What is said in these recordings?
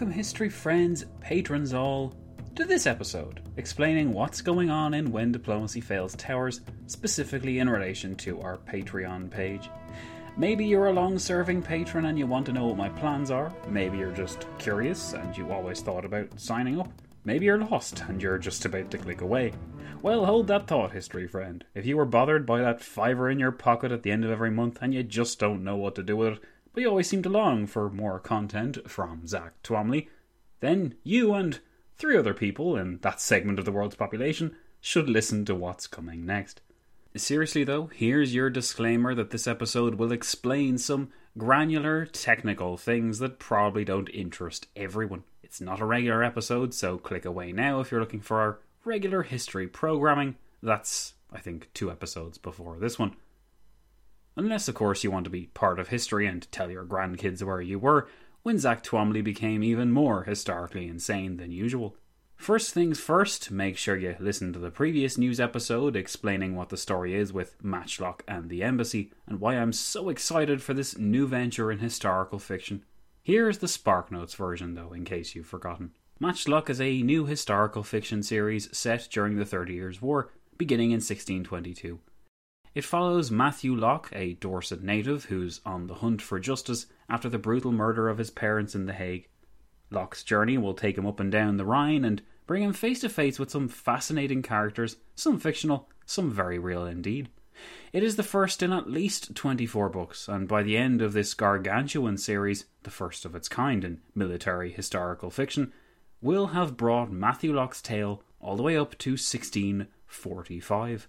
Welcome, history friends, patrons all, to this episode, explaining what's going on in When Diplomacy Fails Towers, specifically in relation to our Patreon page. Maybe you're a long serving patron and you want to know what my plans are. Maybe you're just curious and you always thought about signing up. Maybe you're lost and you're just about to click away. Well, hold that thought, history friend. If you were bothered by that fiver in your pocket at the end of every month and you just don't know what to do with it, but you always seem to long for more content from Zack Twamley, then you and three other people in that segment of the world's population should listen to what's coming next. Seriously, though, here's your disclaimer that this episode will explain some granular technical things that probably don't interest everyone. It's not a regular episode, so click away now if you're looking for our regular history programming. That's, I think, two episodes before this one. Unless, of course, you want to be part of history and tell your grandkids where you were when Zack Twamley became even more historically insane than usual. First things first, make sure you listen to the previous news episode explaining what the story is with Matchlock and the Embassy, and why I'm so excited for this new venture in historical fiction. Here's the SparkNotes version, though, in case you've forgotten. Matchlock is a new historical fiction series set during the Thirty Years' War, beginning in 1622. It follows Matthew Locke, a Dorset native who's on the hunt for justice after the brutal murder of his parents in The Hague. Locke's journey will take him up and down the Rhine and bring him face to face with some fascinating characters, some fictional, some very real indeed. It is the first in at least 24 books, and by the end of this gargantuan series, the first of its kind in military historical fiction, will have brought Matthew Locke's tale all the way up to 1645.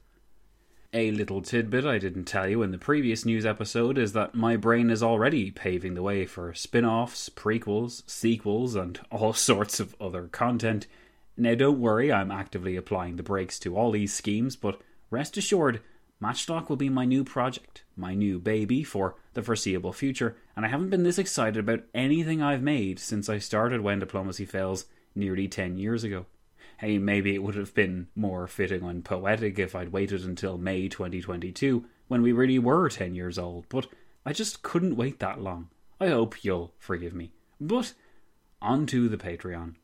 A little tidbit I didn't tell you in the previous news episode is that my brain is already paving the way for spin offs, prequels, sequels, and all sorts of other content. Now, don't worry, I'm actively applying the brakes to all these schemes, but rest assured, Matchlock will be my new project, my new baby for the foreseeable future, and I haven't been this excited about anything I've made since I started When Diplomacy Fails nearly 10 years ago. Hey, maybe it would have been more fitting and poetic if I'd waited until May 2022, when we really were 10 years old, but I just couldn't wait that long. I hope you'll forgive me. But, on to the Patreon.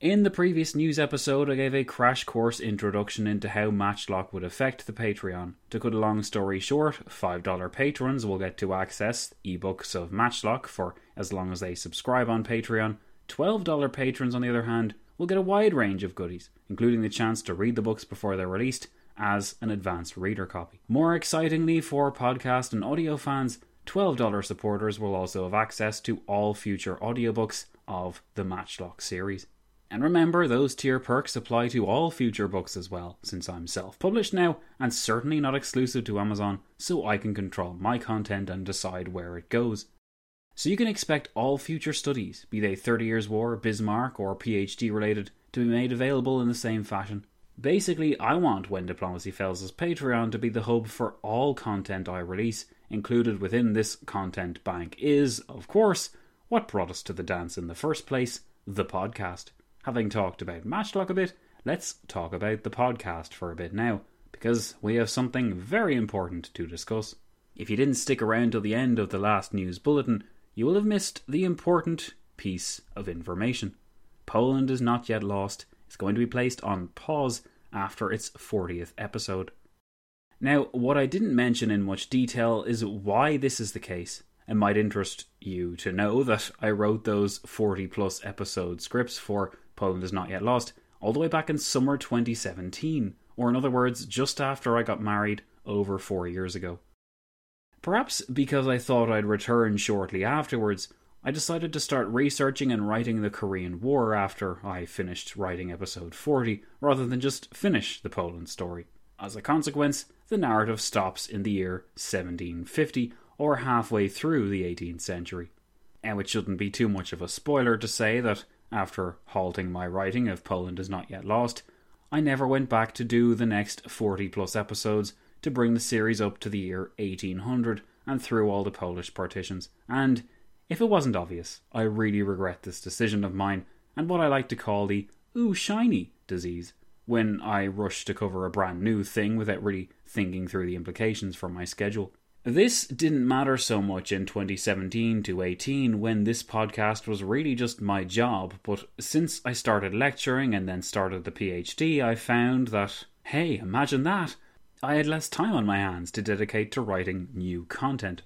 In the previous news episode, I gave a crash course introduction into how Matchlock would affect the Patreon. To cut a long story short, $5 patrons will get to access ebooks of Matchlock for as long as they subscribe on Patreon. $12 patrons, on the other hand, will get a wide range of goodies, including the chance to read the books before they're released as an advanced reader copy. More excitingly for podcast and audio fans, $12 supporters will also have access to all future audiobooks of the Matchlock series. And remember, those tier perks apply to all future books as well, since I'm self published now and certainly not exclusive to Amazon, so I can control my content and decide where it goes. So you can expect all future studies, be they 30 Years' War, Bismarck, or PhD related, to be made available in the same fashion. Basically, I want When Diplomacy Fails' Patreon to be the hub for all content I release. Included within this content bank is, of course, what brought us to the dance in the first place the podcast. Having talked about Matchlock a bit, let's talk about the podcast for a bit now, because we have something very important to discuss. If you didn't stick around till the end of the last news bulletin, you will have missed the important piece of information. Poland is not yet lost, It's going to be placed on pause after its 40th episode. Now, what I didn't mention in much detail is why this is the case. It might interest you to know that I wrote those 40 plus episode scripts for Poland is Not Yet Lost all the way back in summer 2017, or in other words, just after I got married over four years ago. Perhaps because I thought I'd return shortly afterwards, I decided to start researching and writing the Korean War after I finished writing episode 40, rather than just finish the Poland story. As a consequence, the narrative stops in the year 1750, or halfway through the 18th century. And it shouldn't be too much of a spoiler to say that after halting my writing of Poland is Not Yet Lost, I never went back to do the next 40 plus episodes to bring the series up to the year 1800 and through all the Polish partitions. And if it wasn't obvious, I really regret this decision of mine and what I like to call the ooh shiny disease when I rush to cover a brand new thing without really thinking through the implications for my schedule. This didn't matter so much in 2017 to 18 when this podcast was really just my job, but since I started lecturing and then started the PhD, I found that, hey, imagine that! I had less time on my hands to dedicate to writing new content.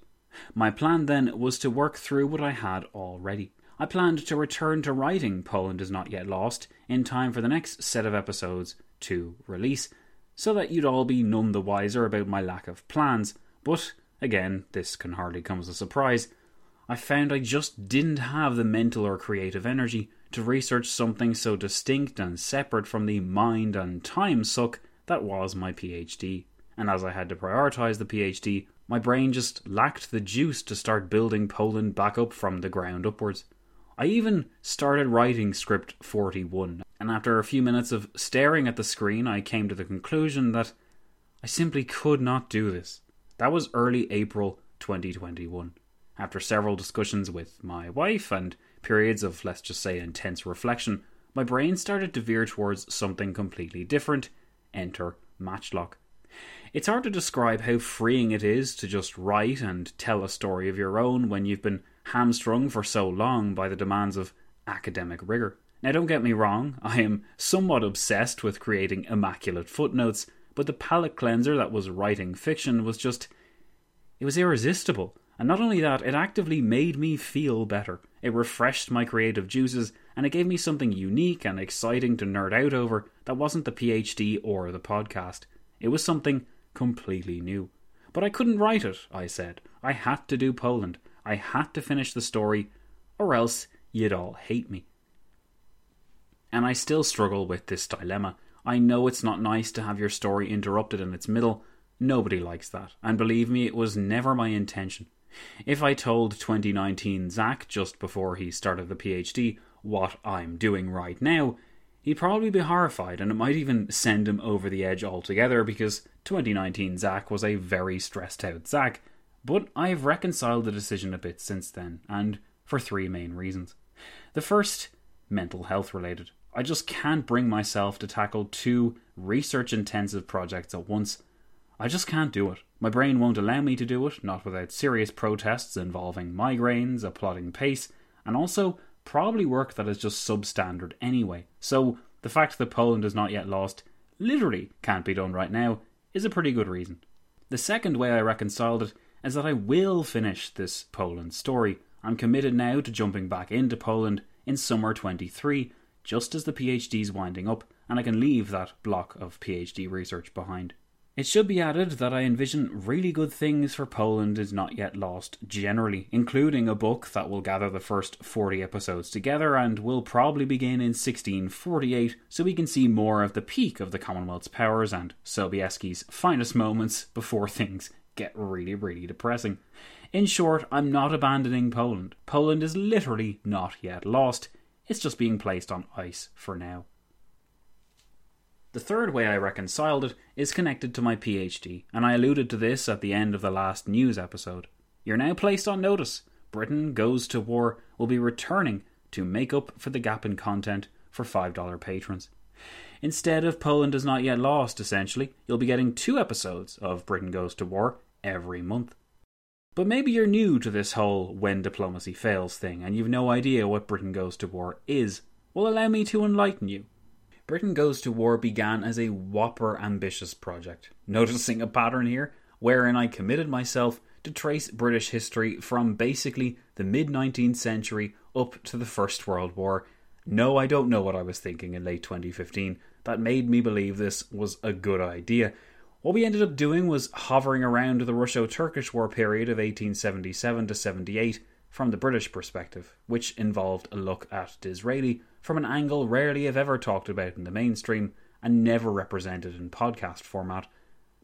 My plan then was to work through what I had already. I planned to return to writing Poland is Not Yet Lost in time for the next set of episodes to release, so that you'd all be none the wiser about my lack of plans. But again, this can hardly come as a surprise. I found I just didn't have the mental or creative energy to research something so distinct and separate from the mind and time suck that was my PhD. And as I had to prioritise the PhD, my brain just lacked the juice to start building Poland back up from the ground upwards. I even started writing script 41, and after a few minutes of staring at the screen, I came to the conclusion that I simply could not do this. That was early April 2021. After several discussions with my wife and periods of, let's just say, intense reflection, my brain started to veer towards something completely different enter Matchlock. It's hard to describe how freeing it is to just write and tell a story of your own when you've been hamstrung for so long by the demands of academic rigour. Now, don't get me wrong, I am somewhat obsessed with creating immaculate footnotes, but the palate cleanser that was writing fiction was just. it was irresistible. And not only that, it actively made me feel better. It refreshed my creative juices, and it gave me something unique and exciting to nerd out over that wasn't the PhD or the podcast. It was something completely new. But I couldn't write it, I said. I had to do Poland. I had to finish the story, or else you'd all hate me. And I still struggle with this dilemma. I know it's not nice to have your story interrupted in its middle. Nobody likes that. And believe me, it was never my intention. If I told 2019 Zack just before he started the PhD what I'm doing right now, he'd probably be horrified and it might even send him over the edge altogether because 2019 Zack was a very stressed out Zack. But I've reconciled the decision a bit since then, and for three main reasons. The first, mental health related. I just can't bring myself to tackle two research intensive projects at once. I just can't do it. My brain won't allow me to do it, not without serious protests involving migraines, a plodding pace, and also probably work that is just substandard anyway. So the fact that Poland is not yet lost literally can't be done right now is a pretty good reason. The second way I reconciled it is that I will finish this Poland story. I'm committed now to jumping back into Poland in summer 23 just as the PhD is winding up, and I can leave that block of PhD research behind. It should be added that I envision really good things for Poland is not yet lost generally, including a book that will gather the first 40 episodes together and will probably begin in 1648 so we can see more of the peak of the Commonwealth's powers and Sobieski's finest moments before things get really, really depressing. In short, I'm not abandoning Poland. Poland is literally not yet lost. It's just being placed on ice for now. The third way I reconciled it is connected to my PhD, and I alluded to this at the end of the last news episode. You're now placed on notice. Britain Goes to War will be returning to make up for the gap in content for $5 patrons. Instead of Poland is not yet lost, essentially, you'll be getting two episodes of Britain Goes to War every month. But maybe you're new to this whole when diplomacy fails thing and you've no idea what Britain goes to war is. Well, allow me to enlighten you. Britain Goes to War began as a whopper ambitious project. Noticing a pattern here, wherein I committed myself to trace British history from basically the mid 19th century up to the First World War. No, I don't know what I was thinking in late 2015 that made me believe this was a good idea. What we ended up doing was hovering around the Russo Turkish War period of 1877 to 78 from the British perspective, which involved a look at Disraeli from an angle rarely if ever talked about in the mainstream and never represented in podcast format.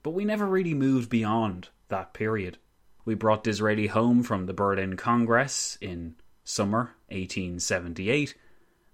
But we never really moved beyond that period. We brought Disraeli home from the Berlin Congress in summer 1878,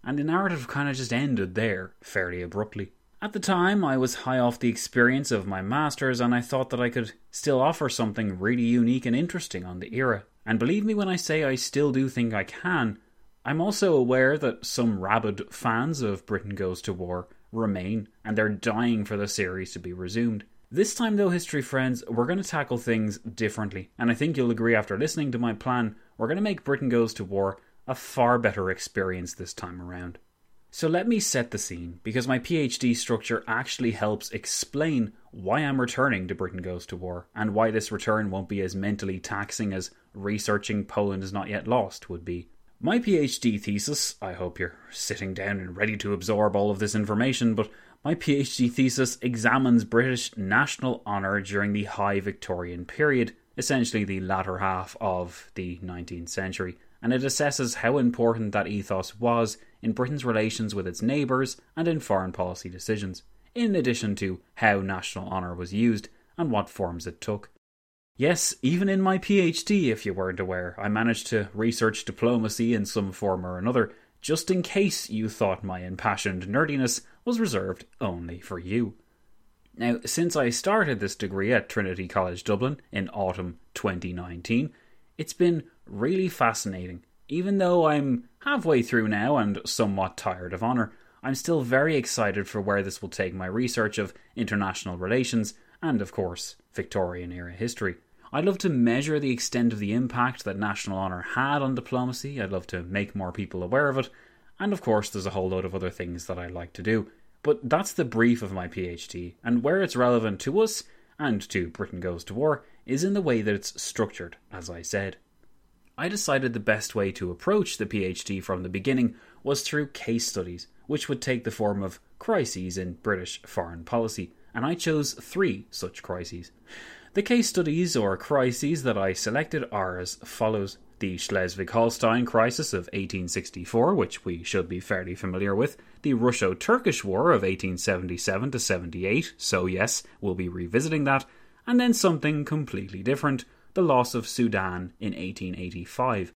and the narrative kind of just ended there fairly abruptly. At the time, I was high off the experience of my masters, and I thought that I could still offer something really unique and interesting on the era. And believe me when I say I still do think I can. I'm also aware that some rabid fans of Britain Goes to War remain, and they're dying for the series to be resumed. This time, though, history friends, we're going to tackle things differently, and I think you'll agree after listening to my plan, we're going to make Britain Goes to War a far better experience this time around. So let me set the scene, because my PhD structure actually helps explain why I'm returning to Britain Goes to War, and why this return won't be as mentally taxing as researching Poland is Not Yet Lost would be. My PhD thesis, I hope you're sitting down and ready to absorb all of this information, but my PhD thesis examines British national honour during the High Victorian period, essentially the latter half of the 19th century, and it assesses how important that ethos was in Britain's relations with its neighbours and in foreign policy decisions, in addition to how national honour was used and what forms it took. Yes, even in my PhD, if you weren't aware, I managed to research diplomacy in some form or another, just in case you thought my impassioned nerdiness was reserved only for you. Now, since I started this degree at Trinity College Dublin in autumn 2019, it's been really fascinating. Even though I'm halfway through now and somewhat tired of honour, I'm still very excited for where this will take my research of international relations and, of course, Victorian era history. I'd love to measure the extent of the impact that national honour had on diplomacy. I'd love to make more people aware of it. And of course, there's a whole load of other things that I'd like to do. But that's the brief of my PhD, and where it's relevant to us and to Britain Goes to War is in the way that it's structured, as I said. I decided the best way to approach the PhD from the beginning was through case studies, which would take the form of crises in British foreign policy, and I chose three such crises. The case studies or crises that I selected are as follows the Schleswig Holstein crisis of 1864, which we should be fairly familiar with, the Russo Turkish War of 1877 to 78, so yes, we'll be revisiting that, and then something completely different the loss of Sudan in 1885.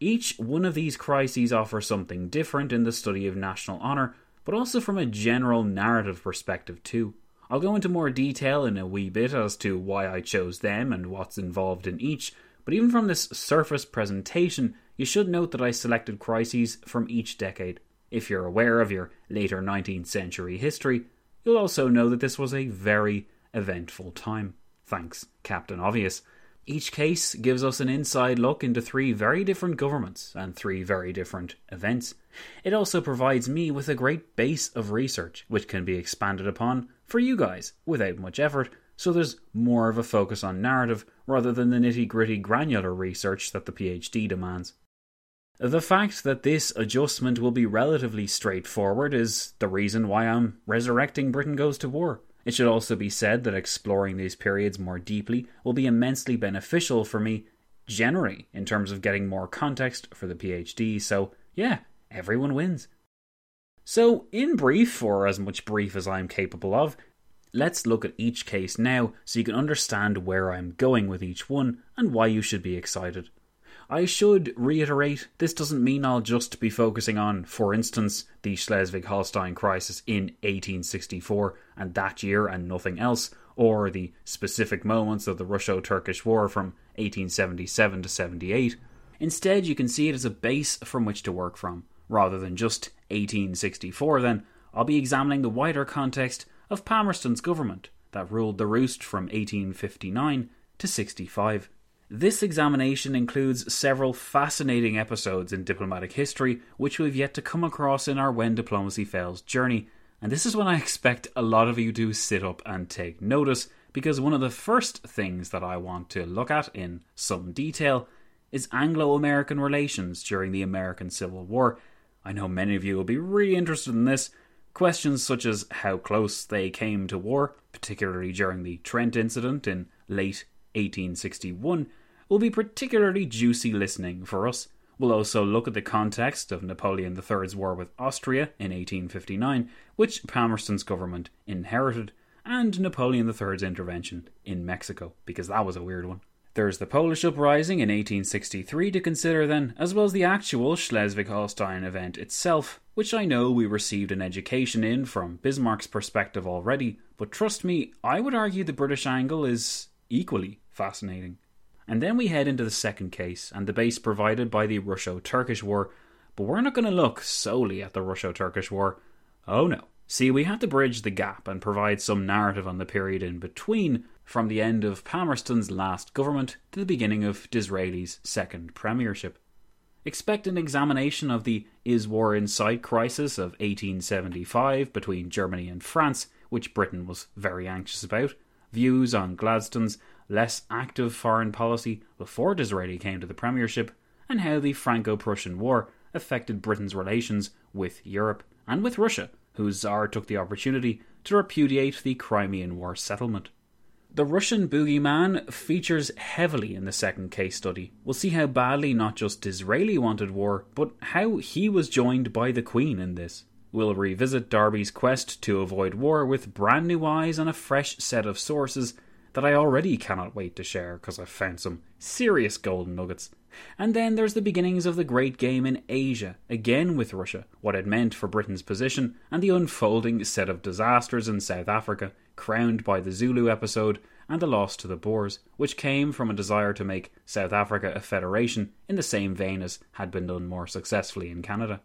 Each one of these crises offers something different in the study of national honour, but also from a general narrative perspective too. I'll go into more detail in a wee bit as to why I chose them and what's involved in each, but even from this surface presentation, you should note that I selected crises from each decade. If you're aware of your later 19th century history, you'll also know that this was a very eventful time. Thanks, Captain Obvious. Each case gives us an inside look into three very different governments and three very different events. It also provides me with a great base of research, which can be expanded upon for you guys without much effort, so there's more of a focus on narrative rather than the nitty gritty granular research that the PhD demands. The fact that this adjustment will be relatively straightforward is the reason why I'm resurrecting Britain Goes to War. It should also be said that exploring these periods more deeply will be immensely beneficial for me generally in terms of getting more context for the PhD, so yeah, everyone wins. So, in brief, or as much brief as I'm capable of, let's look at each case now so you can understand where I'm going with each one and why you should be excited. I should reiterate this doesn't mean I'll just be focusing on, for instance, the Schleswig Holstein crisis in 1864 and that year and nothing else, or the specific moments of the Russo Turkish War from 1877 to 78. Instead, you can see it as a base from which to work from. Rather than just 1864, then, I'll be examining the wider context of Palmerston's government that ruled the roost from 1859 to 65. This examination includes several fascinating episodes in diplomatic history which we've yet to come across in our When Diplomacy Fails journey, And this is when I expect a lot of you to sit up and take notice, because one of the first things that I want to look at in some detail is Anglo American relations during the American Civil War. I know many of you will be really interested in this. Questions such as how close they came to war, particularly during the Trent incident in late 1861, will be particularly juicy listening for us. We'll also look at the context of Napoleon III's war with Austria in 1859, which Palmerston's government inherited, and Napoleon III's intervention in Mexico, because that was a weird one. There's the Polish uprising in 1863 to consider then, as well as the actual Schleswig Holstein event itself, which I know we received an education in from Bismarck's perspective already, but trust me, I would argue the British angle is equally fascinating. And then we head into the second case and the base provided by the Russo Turkish War. But we're not going to look solely at the Russo Turkish War. Oh no. See, we had to bridge the gap and provide some narrative on the period in between, from the end of Palmerston's last government to the beginning of Disraeli's second premiership. Expect an examination of the Is War in Sight crisis of 1875 between Germany and France, which Britain was very anxious about, views on Gladstone's less active foreign policy before Disraeli came to the Premiership, and how the Franco Prussian War affected Britain's relations with Europe and with Russia, whose Tsar took the opportunity to repudiate the Crimean War settlement. The Russian boogeyman features heavily in the second case study. We'll see how badly not just Disraeli wanted war, but how he was joined by the Queen in this. We'll revisit Derby's quest to avoid war with brand new eyes and a fresh set of sources that I already cannot wait to share because I've found some serious golden nuggets. And then there's the beginnings of the great game in Asia, again with Russia, what it meant for Britain's position, and the unfolding set of disasters in South Africa, crowned by the Zulu episode and the loss to the Boers, which came from a desire to make South Africa a federation in the same vein as had been done more successfully in Canada.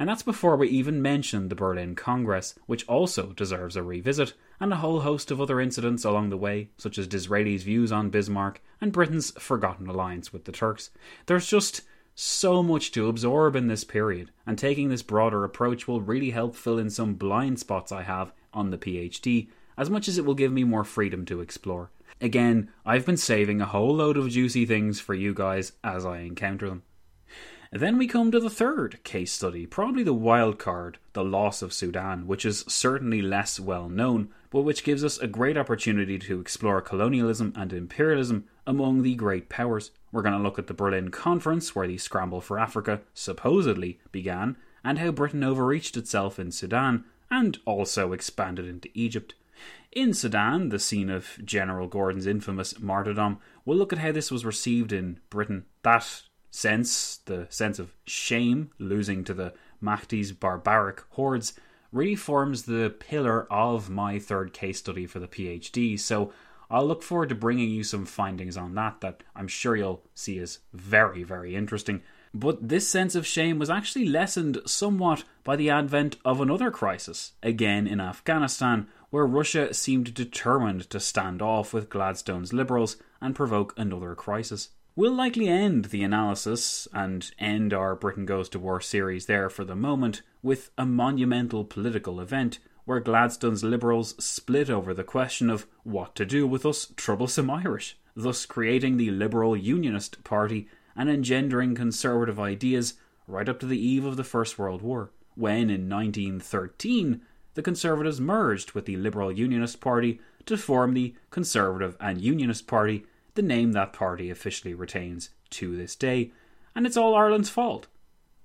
And that's before we even mention the Berlin Congress, which also deserves a revisit, and a whole host of other incidents along the way, such as Disraeli's views on Bismarck and Britain's forgotten alliance with the Turks. There's just so much to absorb in this period, and taking this broader approach will really help fill in some blind spots I have on the PhD, as much as it will give me more freedom to explore. Again, I've been saving a whole load of juicy things for you guys as I encounter them. Then we come to the third case study, probably the wild card, the loss of Sudan, which is certainly less well known, but which gives us a great opportunity to explore colonialism and imperialism among the great powers. We're going to look at the Berlin Conference, where the scramble for Africa supposedly began, and how Britain overreached itself in Sudan and also expanded into Egypt. In Sudan, the scene of General Gordon's infamous martyrdom, we'll look at how this was received in Britain. That sense, the sense of shame, losing to the Mahdi's barbaric hordes, really forms the pillar of my third case study for the PhD. So I'll look forward to bringing you some findings on that that I'm sure you'll see as very, very interesting. But this sense of shame was actually lessened somewhat by the advent of another crisis, again in Afghanistan, where Russia seemed determined to stand off with Gladstone's Liberals and provoke another crisis. We'll likely end the analysis and end our Britain Goes to War series there for the moment with a monumental political event where Gladstone's Liberals split over the question of what to do with us troublesome Irish, thus creating the Liberal Unionist Party and engendering conservative ideas right up to the eve of the First World War, when in 1913 the Conservatives merged with the Liberal Unionist Party to form the Conservative and Unionist Party the name that party officially retains to this day, and it's all Ireland's fault.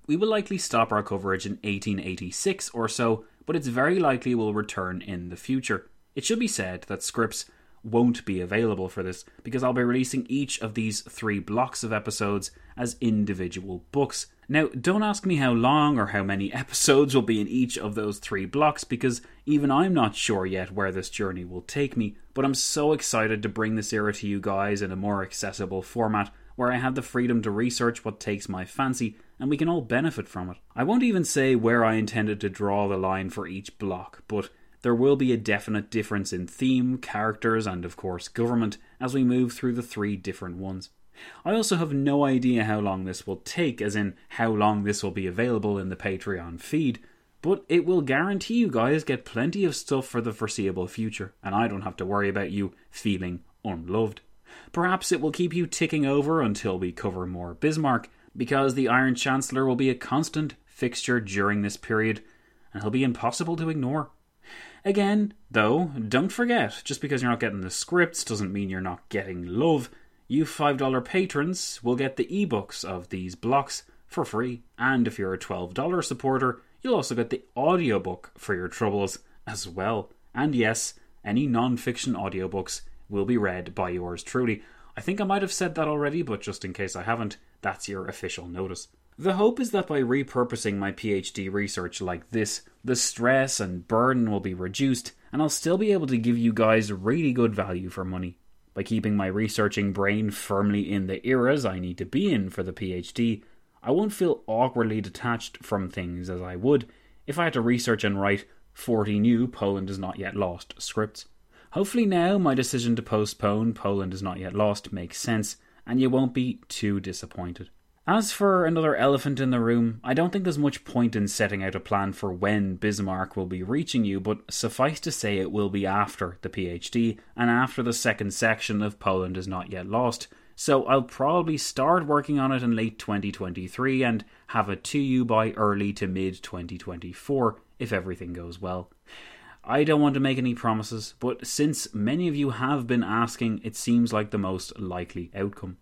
We will likely stop our coverage in 1886 or so, but it's very likely we'll return in the future. It should be said that scripts won't be available for this because I'll be releasing each of these three blocks of episodes as individual books. Now, don't ask me how long or how many episodes will be in each of those three blocks because even I'm not sure yet where this journey will take me, but I'm so excited to bring this era to you guys in a more accessible format where I have the freedom to research what takes my fancy and we can all benefit from it. I won't even say where I intended to draw the line for each block, but there will be a definite difference in theme, characters, and of course government as we move through the three different ones. I also have no idea how long this will take, as in how long this will be available in the Patreon feed, but it will guarantee you guys get plenty of stuff for the foreseeable future, and I don't have to worry about you feeling unloved. Perhaps it will keep you ticking over until we cover more Bismarck, because the Iron Chancellor will be a constant fixture during this period, and he'll be impossible to ignore. Again, though, don't forget, just because you're not getting the scripts doesn't mean you're not getting love. You $5 patrons will get the ebooks of these blocks for free, and if you're a $12 supporter, you'll also get the audiobook for your troubles as well. And yes, any non fiction audiobooks will be read by yours truly. I think I might have said that already, but just in case I haven't, that's your official notice. The hope is that by repurposing my PhD research like this, the stress and burden will be reduced, and I'll still be able to give you guys really good value for money. By keeping my researching brain firmly in the eras I need to be in for the PhD, I won't feel awkwardly detached from things as I would if I had to research and write 40 new Poland is not yet lost scripts. Hopefully, now my decision to postpone Poland is not yet lost makes sense, and you won't be too disappointed. As for another elephant in the room, I don't think there's much point in setting out a plan for when Bismarck will be reaching you, but suffice to say it will be after the PhD and after the second section of Poland is not yet lost. So I'll probably start working on it in late 2023 and have it to you by early to mid 2024 if everything goes well. I don't want to make any promises, but since many of you have been asking, it seems like the most likely outcome.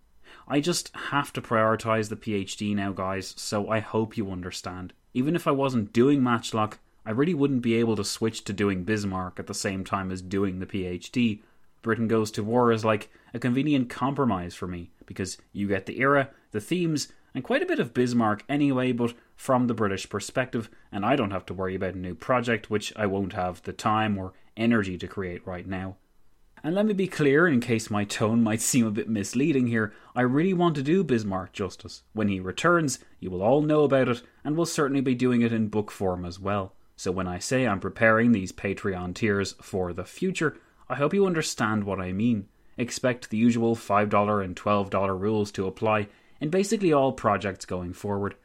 I just have to prioritize the PhD now, guys, so I hope you understand. Even if I wasn't doing Matchlock, I really wouldn't be able to switch to doing Bismarck at the same time as doing the PhD. Britain Goes to War is like a convenient compromise for me, because you get the era, the themes, and quite a bit of Bismarck anyway, but from the British perspective, and I don't have to worry about a new project which I won't have the time or energy to create right now. And let me be clear, in case my tone might seem a bit misleading here, I really want to do Bismarck justice. When he returns, you will all know about it, and will certainly be doing it in book form as well. So when I say I'm preparing these Patreon tiers for the future, I hope you understand what I mean. Expect the usual $5 and $12 rules to apply in basically all projects going forward.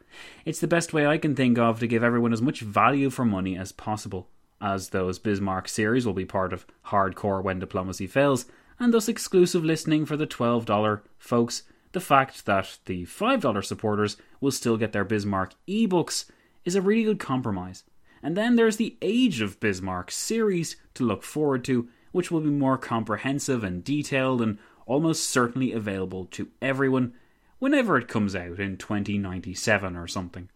It's the best way I can think of to give everyone as much value for money as possible, as those Bismarck series will be part of Hardcore When Diplomacy Fails, and thus exclusive listening for the $12 folks. The fact that the $5 supporters will still get their Bismarck ebooks is a really good compromise. And then there's the Age of Bismarck series to look forward to, which will be more comprehensive and detailed and almost certainly available to everyone whenever it comes out in 2097 or something.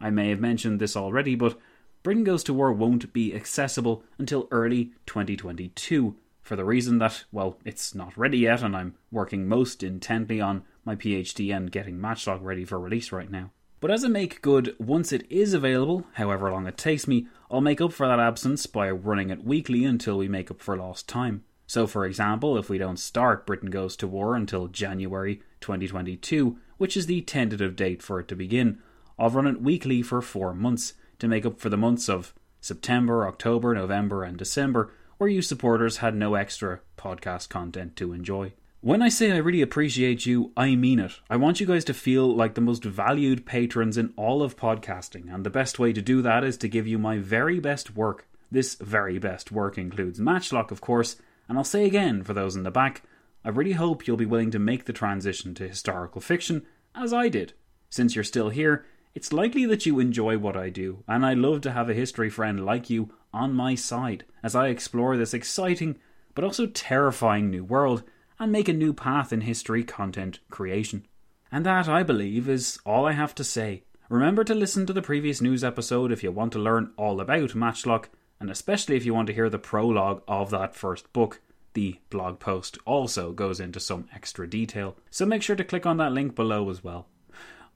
I may have mentioned this already, but Britain Goes to War won't be accessible until early 2022 for the reason that, well, it's not ready yet, and I'm working most intently on my PhD and getting Matchlock ready for release right now. But as a make good, once it is available, however long it takes me, I'll make up for that absence by running it weekly until we make up for lost time. So, for example, if we don't start Britain Goes to War until January 2022, which is the tentative date for it to begin, I'll run it weekly for four months to make up for the months of September, October, November, and December, where you supporters had no extra podcast content to enjoy. When I say I really appreciate you, I mean it. I want you guys to feel like the most valued patrons in all of podcasting, and the best way to do that is to give you my very best work. This very best work includes Matchlock, of course, and I'll say again for those in the back, I really hope you'll be willing to make the transition to historical fiction, as I did. Since you're still here, it's likely that you enjoy what I do, and I love to have a history friend like you on my side as I explore this exciting but also terrifying new world and make a new path in history content creation. And that, I believe, is all I have to say. Remember to listen to the previous news episode if you want to learn all about Matchlock, and especially if you want to hear the prologue of that first book. The blog post also goes into some extra detail, so make sure to click on that link below as well.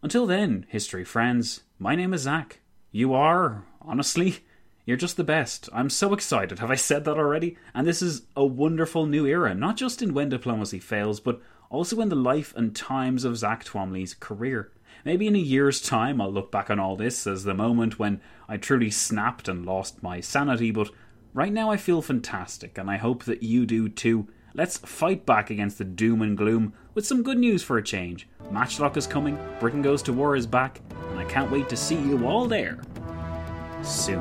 Until then, history friends, my name is Zack. You are, honestly, you're just the best. I'm so excited. Have I said that already? And this is a wonderful new era, not just in When Diplomacy Fails, but also in the life and times of Zack Twamley's career. Maybe in a year's time I'll look back on all this as the moment when I truly snapped and lost my sanity, but right now I feel fantastic, and I hope that you do too. Let's fight back against the doom and gloom with some good news for a change. Matchlock is coming, Britain Goes to War is back, and I can't wait to see you all there. soon.